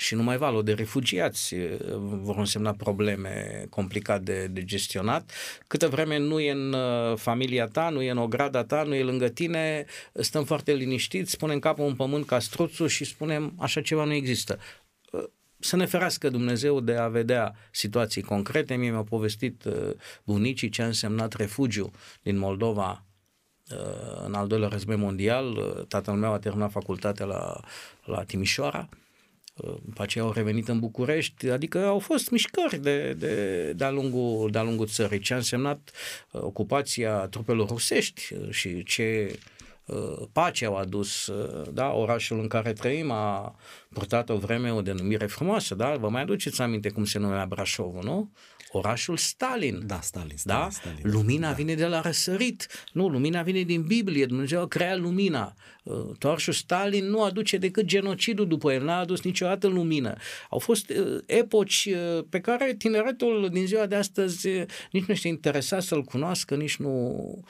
și numai valul de refugiați vor însemna probleme complicate de, de gestionat. Câtă vreme nu e în familia ta, nu e în ograda ta, nu e lângă tine, stăm foarte liniștiți, spunem capul în pământ ca struțul și spunem așa ceva nu există. Să ne ferească Dumnezeu de a vedea situații concrete. Mie mi-au povestit bunicii ce a însemnat refugiu din Moldova în al doilea război mondial. Tatăl meu a terminat facultatea la, la Timișoara după aceea au revenit în București, adică au fost mișcări de, de, de-a, lungul, de-a lungul țării, ce a însemnat uh, ocupația trupelor rusești uh, și ce uh, pace au adus, da, orașul în care trăim a purtat o vreme o denumire frumoasă, da, vă mai aduceți aminte cum se numea Brașovul, nu? Orașul Stalin. Da, Stalin. Stalin da? Stalin lumina da. vine de la răsărit. Nu, lumina vine din Biblie. Dumnezeu a creat lumina. Uh, toarșul Stalin nu aduce decât genocidul după el. N-a adus niciodată lumină. Au fost uh, epoci uh, pe care tineretul din ziua de astăzi nici nu este interesat să-l cunoască, nici nu,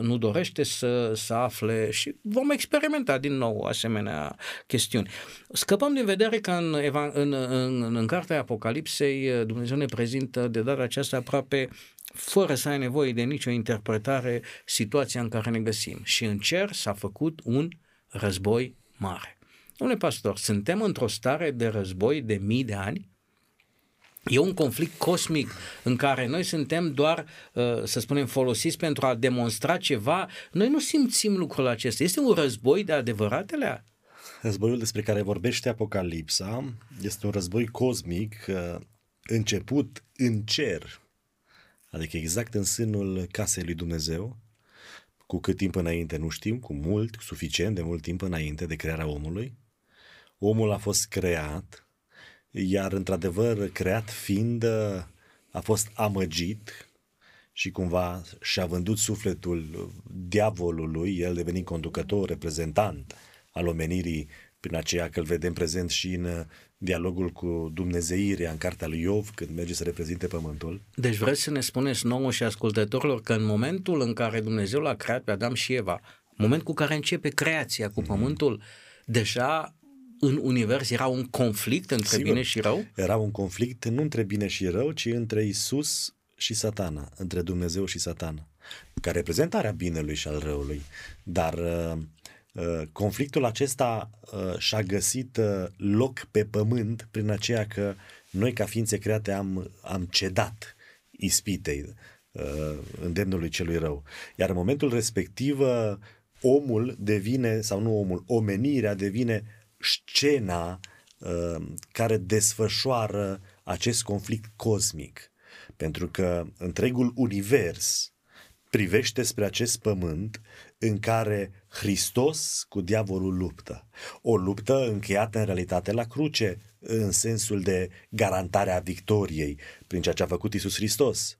nu dorește să, să afle și vom experimenta din nou asemenea chestiuni. Scăpăm din vedere că în, în, în, în cartea Apocalipsei Dumnezeu ne prezintă de data aceasta aproape fără să ai nevoie de nicio interpretare situația în care ne găsim. Și în cer s-a făcut un război mare. Domnule pastor, suntem într-o stare de război de mii de ani? E un conflict cosmic în care noi suntem doar, uh, să spunem, folosiți pentru a demonstra ceva. Noi nu simțim lucrul acesta. Este un război de adevăratele? Războiul despre care vorbește Apocalipsa este un război cosmic uh, început în cer, adică exact în sânul casei lui Dumnezeu, cu cât timp înainte nu știm, cu mult, suficient de mult timp înainte de crearea omului. Omul a fost creat, iar într-adevăr creat fiind a fost amăgit și cumva și-a vândut sufletul diavolului, el devenind conducător, reprezentant al omenirii prin aceea că îl vedem prezent și în uh, dialogul cu Dumnezeirea în cartea lui Iov când merge să reprezinte pământul. Deci vreți să ne spuneți nouă și ascultătorilor că în momentul în care Dumnezeu l-a creat pe Adam și Eva, moment cu care începe creația cu pământul, deja în univers era un conflict între Sigur, bine și rău? Era un conflict nu între bine și rău, ci între Isus și satana, între Dumnezeu și satana, ca reprezentarea binelui și al răului. Dar uh, uh, conflictul acesta uh, și-a găsit uh, loc pe pământ prin aceea că noi ca ființe create am, am cedat ispitei, uh, îndemnului celui rău. Iar în momentul respectiv uh, omul devine, sau nu omul, omenirea devine scena uh, care desfășoară acest conflict cosmic. Pentru că întregul univers privește spre acest pământ în care Hristos cu diavolul luptă. O luptă încheiată în realitate la cruce, în sensul de garantarea victoriei prin ceea ce a făcut Isus Hristos.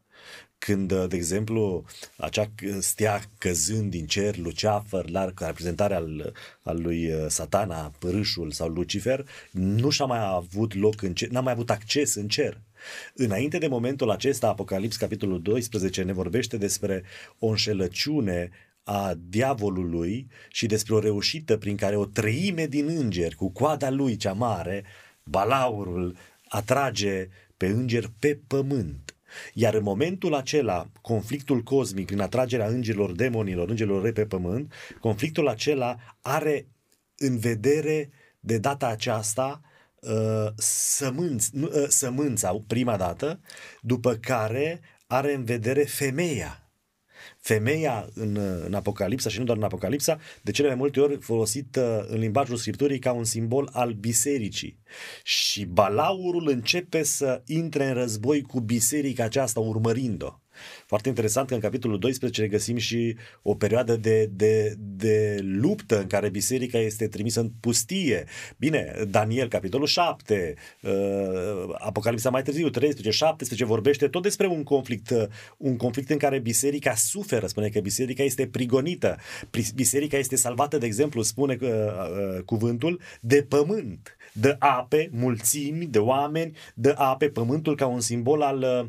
Când, de exemplu, acea stea căzând din cer, Luceafăr, la reprezentarea al, al lui uh, Satana, Pârâșul sau Lucifer, nu și-a mai avut loc în cer, n-a mai avut acces în cer. Înainte de momentul acesta, Apocalips, capitolul 12, ne vorbește despre o înșelăciune a diavolului și despre o reușită prin care o treime din îngeri, cu coada lui cea mare, balaurul, atrage pe îngeri pe pământ. Iar în momentul acela, conflictul cosmic, prin atragerea îngerilor, demonilor, îngerilor rei pe pământ, conflictul acela are în vedere de data aceasta uh, sămânț, uh, sămânța prima dată, după care are în vedere femeia femeia în, în Apocalipsa și nu doar în Apocalipsa, de cele mai multe ori folosită în limbajul Scripturii ca un simbol al bisericii. Și balaurul începe să intre în război cu biserica aceasta urmărind-o. Foarte interesant că în capitolul 12 regăsim și o perioadă de, de, de luptă în care biserica este trimisă în pustie. Bine, Daniel, capitolul 7, uh, Apocalipsa mai târziu, 13, 17, vorbește tot despre un conflict, uh, un conflict în care biserica suferă, spune că biserica este prigonită. Biserica este salvată, de exemplu, spune uh, uh, cuvântul, de pământ, de ape, mulțimi de oameni, de ape, pământul ca un simbol al uh,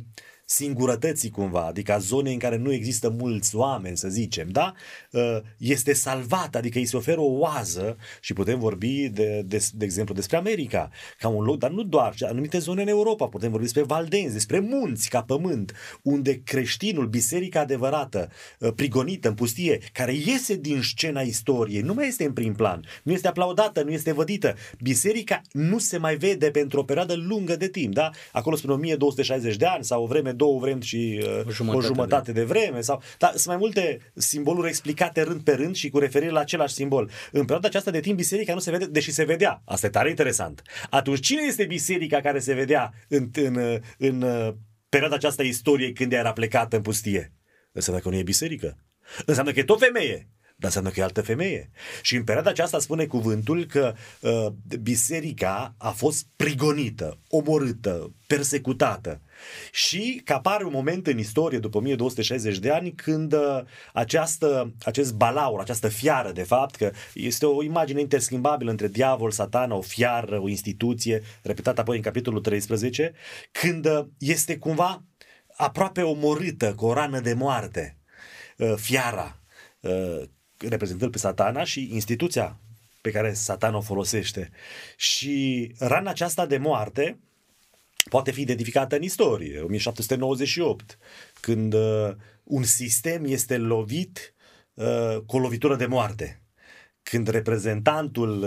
singurătății cumva, adică a zonei în care nu există mulți oameni, să zicem, da? Uh, este salvat, adică îi se oferă o oază și putem vorbi, de, de, de exemplu, despre America, ca un loc, dar nu doar, anumite zone în Europa, putem vorbi despre Valdenzi, despre munți ca pământ, unde creștinul, biserica adevărată, uh, prigonită în pustie, care iese din scena istoriei, nu mai este în prim plan, nu este aplaudată, nu este vădită. Biserica nu se mai vede pentru o perioadă lungă de timp, da? Acolo spune 1260 de ani sau o vreme două vremi și uh, o jumătate, o jumătate de... de vreme. Sau, dar sunt mai multe simboluri explicate rând pe rând și cu referire la același simbol. În perioada aceasta de timp, biserica nu se vede, deși se vedea. Asta e tare interesant. Atunci, cine este biserica care se vedea în, în, în, în uh, perioada aceasta istoriei când ea era plecată în pustie? Înseamnă că nu e biserică. Înseamnă că e tot femeie dar înseamnă că e altă femeie. Și în perioada aceasta spune cuvântul că uh, biserica a fost prigonită, omorâtă, persecutată. Și că apare un moment în istorie după 1260 de ani când uh, această, acest balaur, această fiară de fapt, că este o imagine interschimbabilă între diavol, satana, o fiară, o instituție, repetată apoi în capitolul 13, când uh, este cumva aproape omorâtă cu o rană de moarte, uh, fiara, reprezentând pe satana și instituția pe care satana o folosește. Și rana aceasta de moarte poate fi identificată în istorie, 1798, când uh, un sistem este lovit uh, cu o lovitură de moarte. Când reprezentantul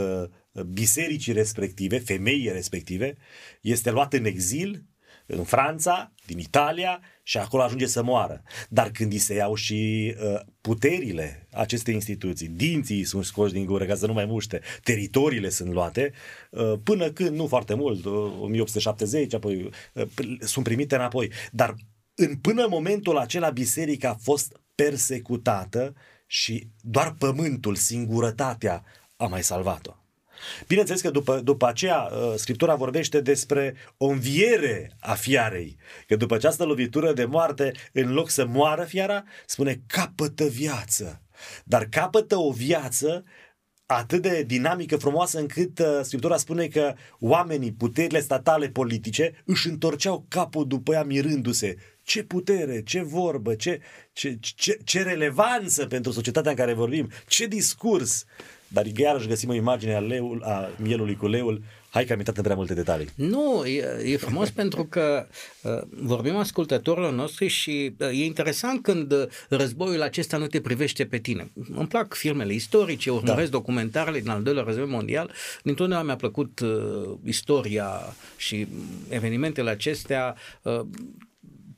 uh, bisericii respective, femeii respective, este luat în exil în Franța, din Italia și acolo ajunge să moară. Dar când îi se iau și uh, puterile acestei instituții, dinții sunt scoși din gură ca să nu mai muște, teritoriile sunt luate, uh, până când, nu foarte mult, uh, 1870, apoi uh, sunt primite înapoi. Dar în până în momentul acela biserica a fost persecutată și doar pământul, singurătatea a mai salvat-o. Bineînțeles că după, după aceea uh, Scriptura vorbește despre o înviere a fiarei. Că după această lovitură de moarte, în loc să moară fiara, spune capătă viață. Dar capătă o viață atât de dinamică, frumoasă, încât uh, Scriptura spune că oamenii, puterile statale politice, își întorceau capul după ea mirându-se. Ce putere, ce vorbă, ce, ce, ce, ce relevanță pentru societatea în care vorbim, ce discurs. Dar iarăși găsim o imagine a, leul, a mielului cu leul, Hai că am intrat în prea multe detalii. Nu, e, e frumos pentru că uh, vorbim ascultătorilor noștri și uh, e interesant când uh, războiul acesta nu te privește pe tine. Îmi plac filmele istorice, urmăresc da. documentarele din al doilea război mondial. Dintotdeauna mi-a plăcut uh, istoria și evenimentele acestea uh,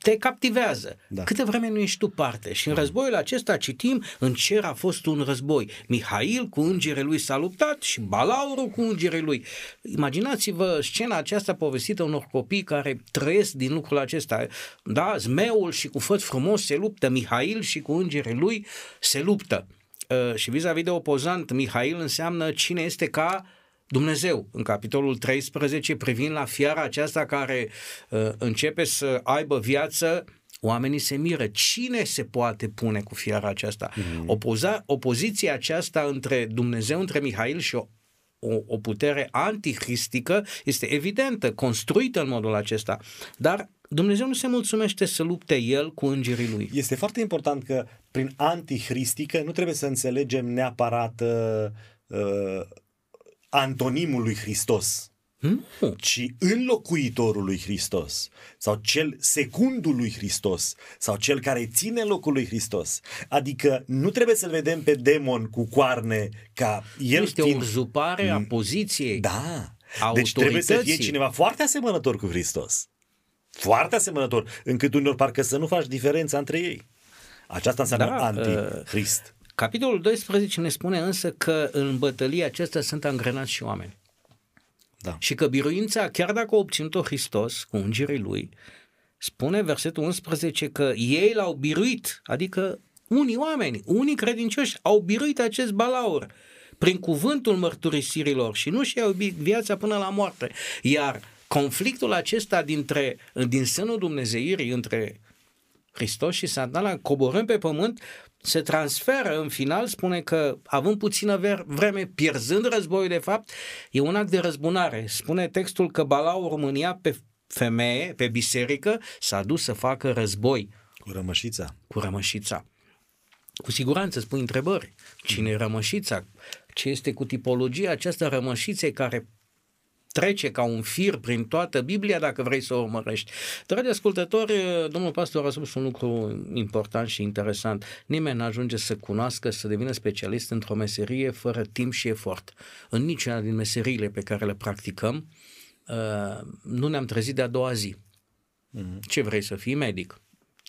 te captivează. Da. Câte vreme nu ești tu parte. Și în da. războiul acesta citim, în cer a fost un război. Mihail cu îngerii lui s-a luptat și Balauru cu îngerii lui. Imaginați-vă scena aceasta povestită unor copii care trăiesc din lucrul acesta. Da, zmeul și cu făt frumos se luptă, Mihail și cu îngerii lui se luptă. Uh, și vis-a-vis de opozant, Mihail înseamnă cine este ca Dumnezeu, în capitolul 13, privind la fiara aceasta care uh, începe să aibă viață, oamenii se miră. Cine se poate pune cu fiara aceasta? Mm-hmm. Opoza, opoziția aceasta între Dumnezeu, între Mihail și o, o, o putere antihristică este evidentă, construită în modul acesta. Dar Dumnezeu nu se mulțumește să lupte el cu îngerii lui. Este foarte important că prin antihristică nu trebuie să înțelegem neapărat uh, uh, antonimul lui Hristos, hmm? ci înlocuitorul lui Hristos sau cel secundul lui Hristos sau cel care ține locul lui Hristos. Adică nu trebuie să-l vedem pe demon cu coarne ca el Este fiind... o uzupare a poziției. Da. Deci trebuie să fie cineva foarte asemănător cu Hristos. Foarte asemănător, încât uneori parcă să nu faci diferența între ei. Aceasta înseamnă da, anti-Hrist. Uh, Capitolul 12 ne spune însă că în bătălia acesta sunt angrenați și oameni. Da. Și că biruința, chiar dacă a obținut-o Hristos cu îngerii lui, spune versetul 11 că ei l-au biruit, adică unii oameni, unii credincioși au biruit acest balaur prin cuvântul mărturisirilor și nu și-au iubit viața până la moarte. Iar conflictul acesta dintre, din sânul Dumnezeirii între Hristos și satana, coborând pe pământ, se transferă în final, spune că având puțină vreme, pierzând războiul de fapt, e un act de răzbunare. Spune textul că Balaur mânia pe femeie, pe biserică, s-a dus să facă război. Cu rămășița. Cu rămășița. Cu siguranță spui întrebări. Cine e rămășița? Ce este cu tipologia aceasta rămășiței care trece ca un fir prin toată Biblia dacă vrei să o urmărești. Dragi ascultători, domnul pastor a spus un lucru important și interesant. Nimeni nu ajunge să cunoască, să devină specialist într-o meserie fără timp și efort. În niciuna din meseriile pe care le practicăm, uh, nu ne-am trezit de a doua zi. Mm-hmm. Ce vrei să fii medic?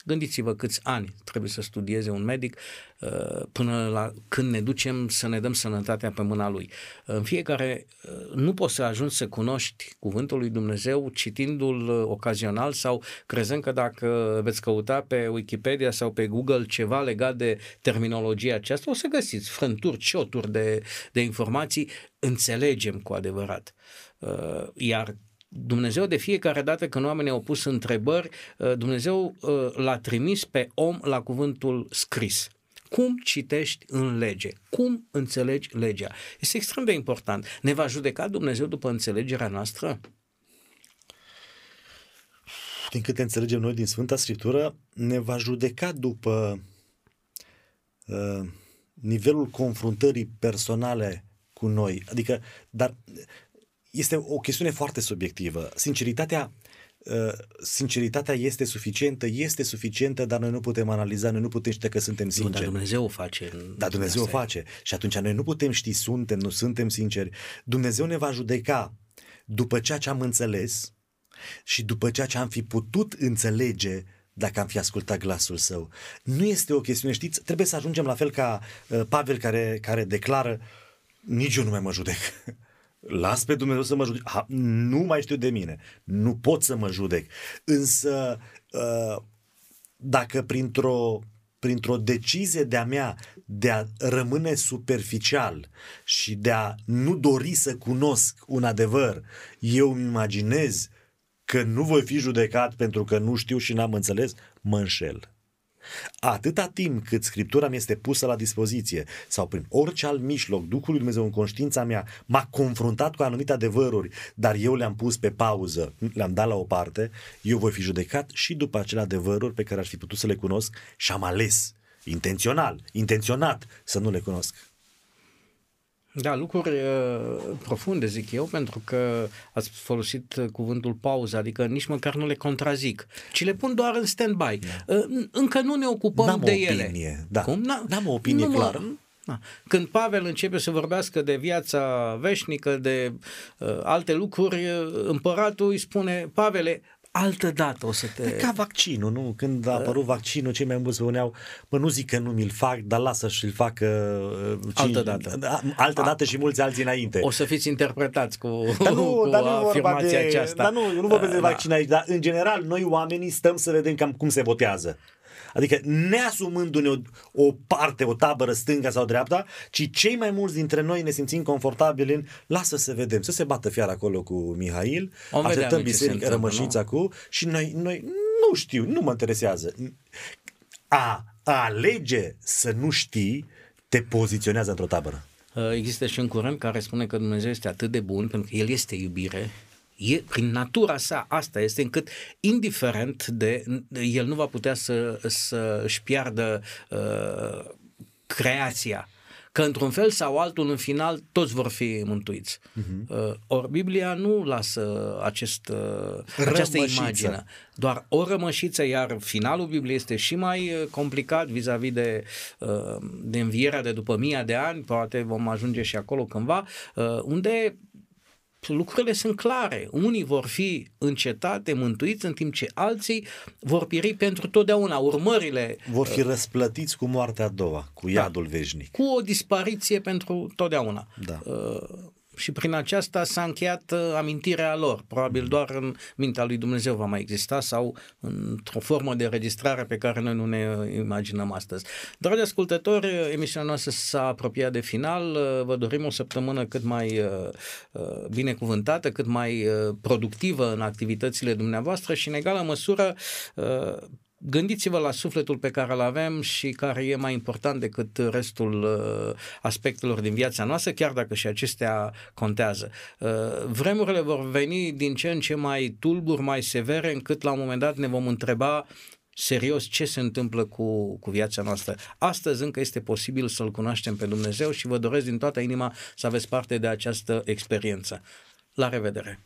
Gândiți-vă câți ani trebuie să studieze un medic uh, până la când ne ducem să ne dăm sănătatea pe mâna lui. În fiecare, uh, nu poți să ajungi să cunoști cuvântul lui Dumnezeu citindu-l uh, ocazional sau crezând că dacă veți căuta pe Wikipedia sau pe Google ceva legat de terminologia aceasta, o să găsiți frânturi, cioturi de, de informații, înțelegem cu adevărat. Iar Dumnezeu de fiecare dată când oamenii au pus întrebări, uh, Dumnezeu uh, l-a trimis pe om la cuvântul scris. Cum citești în lege? Cum înțelegi legea? Este extrem de important. Ne va judeca Dumnezeu după înțelegerea noastră? Din câte înțelegem noi din Sfânta Scriptură, ne va judeca după uh, nivelul confruntării personale cu noi. Adică, dar este o chestiune foarte subiectivă. Sinceritatea uh, sinceritatea este suficientă, este suficientă, dar noi nu putem analiza, noi nu putem ști că suntem sinceri. Nu, dar Dumnezeu o face. Dar Dumnezeu o face. Și atunci noi nu putem ști suntem, nu suntem sinceri. Dumnezeu ne va judeca după ceea ce am înțeles și după ceea ce am fi putut înțelege dacă am fi ascultat glasul său. Nu este o chestiune, știți, trebuie să ajungem la fel ca uh, Pavel care, care declară nici eu nu mai mă judec. Las pe Dumnezeu să mă judec. Ha, nu mai știu de mine. Nu pot să mă judec. Însă, uh, dacă printr-o printr-o decizie de-a mea de a rămâne superficial și de a nu dori să cunosc un adevăr, eu îmi imaginez că nu voi fi judecat pentru că nu știu și n-am înțeles, mă înșel. Atâta timp cât Scriptura mi este pusă la dispoziție sau prin orice alt mijloc, Duhul lui Dumnezeu în conștiința mea m-a confruntat cu anumite adevăruri, dar eu le-am pus pe pauză, le-am dat la o parte, eu voi fi judecat și după acele adevăruri pe care aș fi putut să le cunosc și am ales intențional, intenționat să nu le cunosc. Da, lucruri uh, profunde, zic eu, pentru că ați folosit cuvântul pauză, adică nici măcar nu le contrazic, ci le pun doar în stand-by. Da. Uh, încă nu ne ocupăm N-am de o ele. opinie, da. Cum? N- N-am o opinie nu, mă- clară. Da. Când Pavel începe să vorbească de viața veșnică, de uh, alte lucruri, uh, împăratul îi spune, Pavele, altă dată o să te... E ca vaccinul, nu? Când a apărut vaccinul, cei mai mulți spuneau, bă, nu zic că nu mi-l fac, dar lasă și-l facă uh, Altă dată. Da, Altă dată și mulți alții înainte. O să fiți interpretați cu, Dar nu, cu dar nu e vorba afirmația de, aceasta. Dar nu, eu nu vorbesc de Da. vaccin aici, dar în general noi oamenii stăm să vedem cam cum se votează. Adică neasumându-ne o, o parte, o tabără stânga sau dreapta, ci cei mai mulți dintre noi ne simțim confortabili în lasă să vedem, să se bată fiar acolo cu Mihail, Vom vedea așteptăm noi ce se biserică, întâmplă, rămășnița cu și noi, noi nu știu, nu mă interesează. A, a alege să nu știi te poziționează într-o tabără. Uh, Există și un curent care spune că Dumnezeu este atât de bun, pentru că El este iubire, e, prin natura sa asta este încât indiferent de el nu va putea să, să își piardă uh, creația că într-un fel sau altul în final toți vor fi mântuiți. Uh-huh. Uh, ori Biblia nu lasă acest, uh, această Rămășiță. imagine. Doar o rămășiță, iar finalul Bibliei este și mai uh, complicat vis-a-vis de, uh, de învierea de după mii de ani, poate vom ajunge și acolo cândva, uh, unde lucrurile sunt clare. Unii vor fi încetate, mântuiți, în timp ce alții vor pieri pentru totdeauna. Urmările Vor fi răsplătiți cu moartea a doua, cu iadul veșnic. cu o dispariție pentru totdeauna. Da. Uh, și prin aceasta s-a încheiat uh, amintirea lor. Probabil doar în mintea lui Dumnezeu va mai exista sau într-o formă de registrare pe care noi nu ne uh, imaginăm astăzi. Dragi ascultători, uh, emisiunea noastră s-a apropiat de final. Uh, Vă dorim o săptămână cât mai uh, uh, binecuvântată, cât mai uh, productivă în activitățile dumneavoastră și în egală măsură uh, Gândiți-vă la sufletul pe care îl avem și care e mai important decât restul uh, aspectelor din viața noastră, chiar dacă și acestea contează. Uh, vremurile vor veni din ce în ce mai tulburi, mai severe, încât la un moment dat ne vom întreba serios ce se întâmplă cu, cu viața noastră. Astăzi încă este posibil să-L cunoaștem pe Dumnezeu și vă doresc din toată inima să aveți parte de această experiență. La revedere!